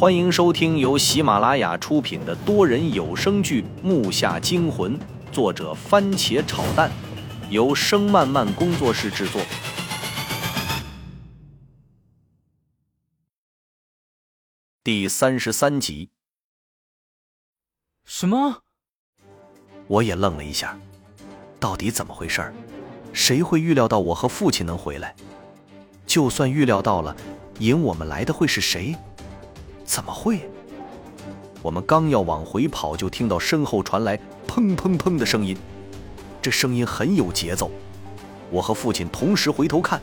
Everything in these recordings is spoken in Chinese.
欢迎收听由喜马拉雅出品的多人有声剧《木下惊魂》，作者番茄炒蛋，由声漫漫工作室制作。第三十三集。什么？我也愣了一下，到底怎么回事？谁会预料到我和父亲能回来？就算预料到了，引我们来的会是谁？怎么会？我们刚要往回跑，就听到身后传来砰砰砰的声音。这声音很有节奏。我和父亲同时回头看，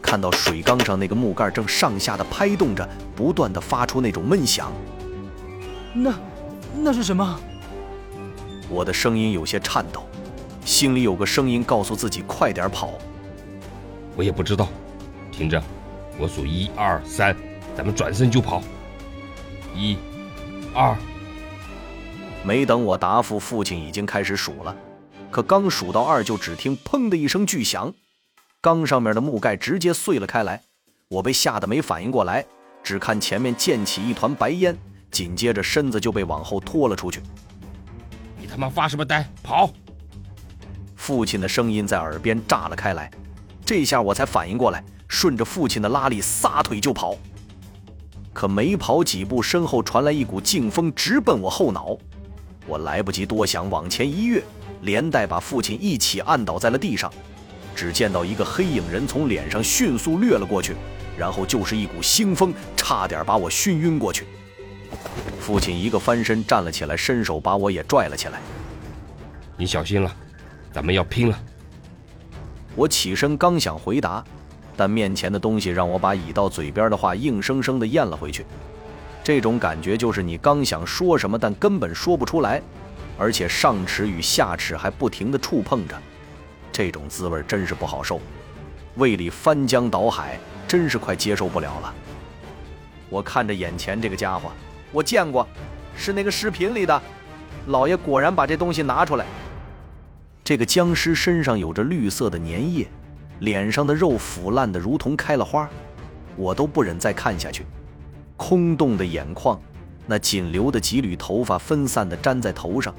看到水缸上那个木盖正上下的拍动着，不断的发出那种闷响。那，那是什么？我的声音有些颤抖，心里有个声音告诉自己快点跑。我也不知道。听着，我数一二三，咱们转身就跑。一、二，没等我答复，父亲已经开始数了。可刚数到二，就只听“砰”的一声巨响，缸上面的木盖直接碎了开来。我被吓得没反应过来，只看前面溅起一团白烟，紧接着身子就被往后拖了出去。你他妈发什么呆？跑！父亲的声音在耳边炸了开来，这下我才反应过来，顺着父亲的拉力撒腿就跑。可没跑几步，身后传来一股劲风，直奔我后脑。我来不及多想，往前一跃，连带把父亲一起按倒在了地上。只见到一个黑影人从脸上迅速掠了过去，然后就是一股腥风，差点把我熏晕过去。父亲一个翻身站了起来，伸手把我也拽了起来。你小心了，咱们要拼了！我起身刚想回答。但面前的东西让我把已到嘴边的话硬生生地咽了回去，这种感觉就是你刚想说什么，但根本说不出来，而且上齿与下齿还不停地触碰着，这种滋味真是不好受，胃里翻江倒海，真是快接受不了了。我看着眼前这个家伙，我见过，是那个视频里的，老爷果然把这东西拿出来。这个僵尸身上有着绿色的粘液。脸上的肉腐烂的如同开了花，我都不忍再看下去。空洞的眼眶，那仅留的几缕头发分散的粘在头上，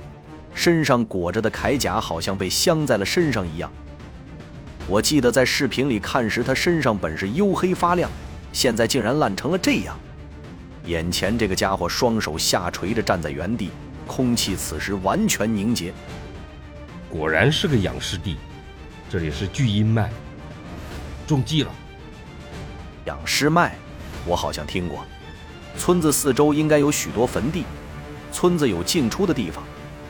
身上裹着的铠甲好像被镶在了身上一样。我记得在视频里看时，他身上本是黝黑发亮，现在竟然烂成了这样。眼前这个家伙双手下垂着站在原地，空气此时完全凝结。果然是个养尸地，这里是巨阴脉。中计了，养尸脉，我好像听过。村子四周应该有许多坟地，村子有进出的地方，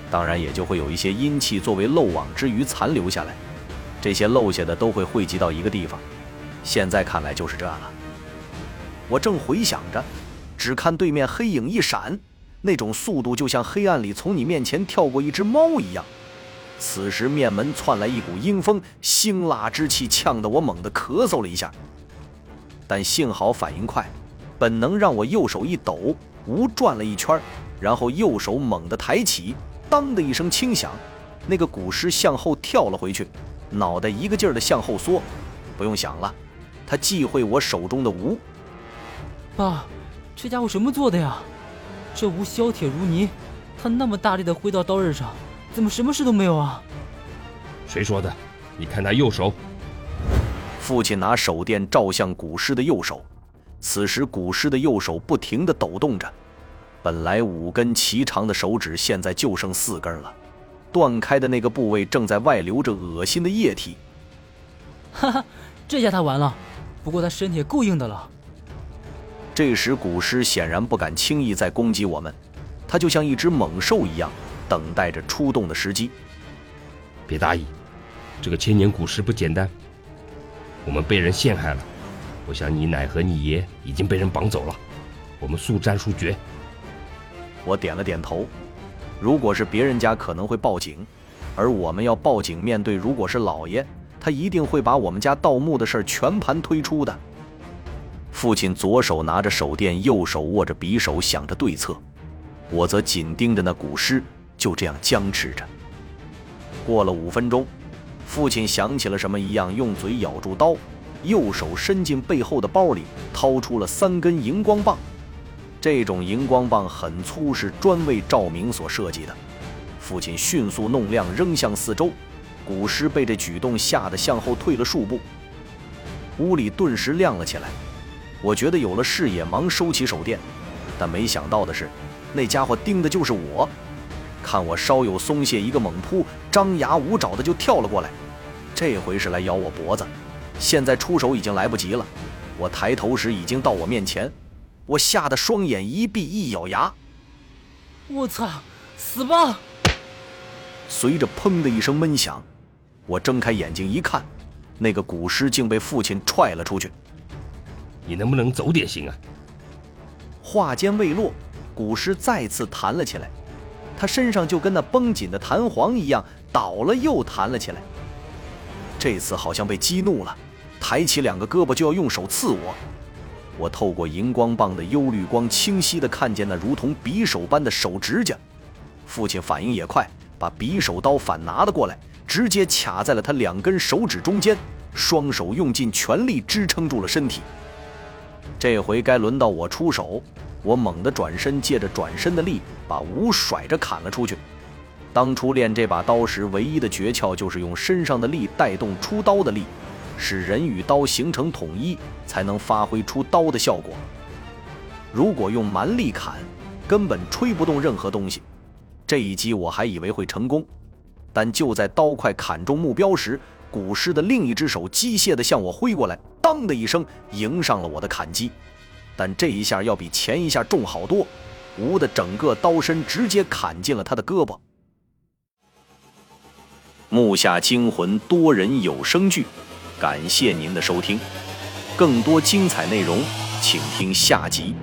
当然也就会有一些阴气作为漏网之鱼残留下来。这些漏下的都会汇集到一个地方。现在看来就是这样了。我正回想着，只看对面黑影一闪，那种速度就像黑暗里从你面前跳过一只猫一样。此时面门窜来一股阴风，辛辣之气呛得我猛地咳嗽了一下。但幸好反应快，本能让我右手一抖，无转了一圈，然后右手猛地抬起，当的一声轻响，那个古尸向后跳了回去，脑袋一个劲儿的向后缩。不用想了，他忌讳我手中的无。爸，这家伙什么做的呀？这无削铁如泥，他那么大力的挥到刀刃上。怎么什么事都没有啊？谁说的？你看他右手。父亲拿手电照向古尸的右手，此时古尸的右手不停地抖动着，本来五根齐长的手指现在就剩四根了，断开的那个部位正在外流着恶心的液体。哈哈，这下他完了。不过他身体也够硬的了。这时古尸显然不敢轻易再攻击我们，他就像一只猛兽一样。等待着出动的时机。别大意，这个千年古尸不简单。我们被人陷害了，我想你奶和你爷已经被人绑走了。我们速战速决。我点了点头。如果是别人家，可能会报警；而我们要报警，面对如果是老爷，他一定会把我们家盗墓的事儿全盘推出的。父亲左手拿着手电，右手握着匕首，想着对策。我则紧盯着那古尸。就这样僵持着。过了五分钟，父亲想起了什么一样，用嘴咬住刀，右手伸进背后的包里，掏出了三根荧光棒。这种荧光棒很粗，是专为照明所设计的。父亲迅速弄亮，扔向四周。古尸被这举动吓得向后退了数步。屋里顿时亮了起来。我觉得有了视野，忙收起手电。但没想到的是，那家伙盯的就是我。看我稍有松懈，一个猛扑，张牙舞爪的就跳了过来。这回是来咬我脖子，现在出手已经来不及了。我抬头时已经到我面前，我吓得双眼一闭，一咬牙，我操，死吧！随着砰的一声闷响，我睁开眼睛一看，那个古尸竟被父亲踹了出去。你能不能走点心啊？话间未落，古尸再次弹了起来。他身上就跟那绷紧的弹簧一样，倒了又弹了起来。这次好像被激怒了，抬起两个胳膊就要用手刺我。我透过荧光棒的幽绿光，清晰地看见那如同匕首般的手指甲。父亲反应也快，把匕首刀反拿了过来，直接卡在了他两根手指中间，双手用尽全力支撑住了身体。这回该轮到我出手。我猛地转身，借着转身的力，把吴甩着砍了出去。当初练这把刀时，唯一的诀窍就是用身上的力带动出刀的力，使人与刀形成统一，才能发挥出刀的效果。如果用蛮力砍，根本吹不动任何东西。这一击我还以为会成功，但就在刀快砍中目标时，古尸的另一只手机械地向我挥过来，当的一声迎上了我的砍击。但这一下要比前一下重好多，吴的整个刀身直接砍进了他的胳膊。木下惊魂多人有声剧，感谢您的收听，更多精彩内容，请听下集。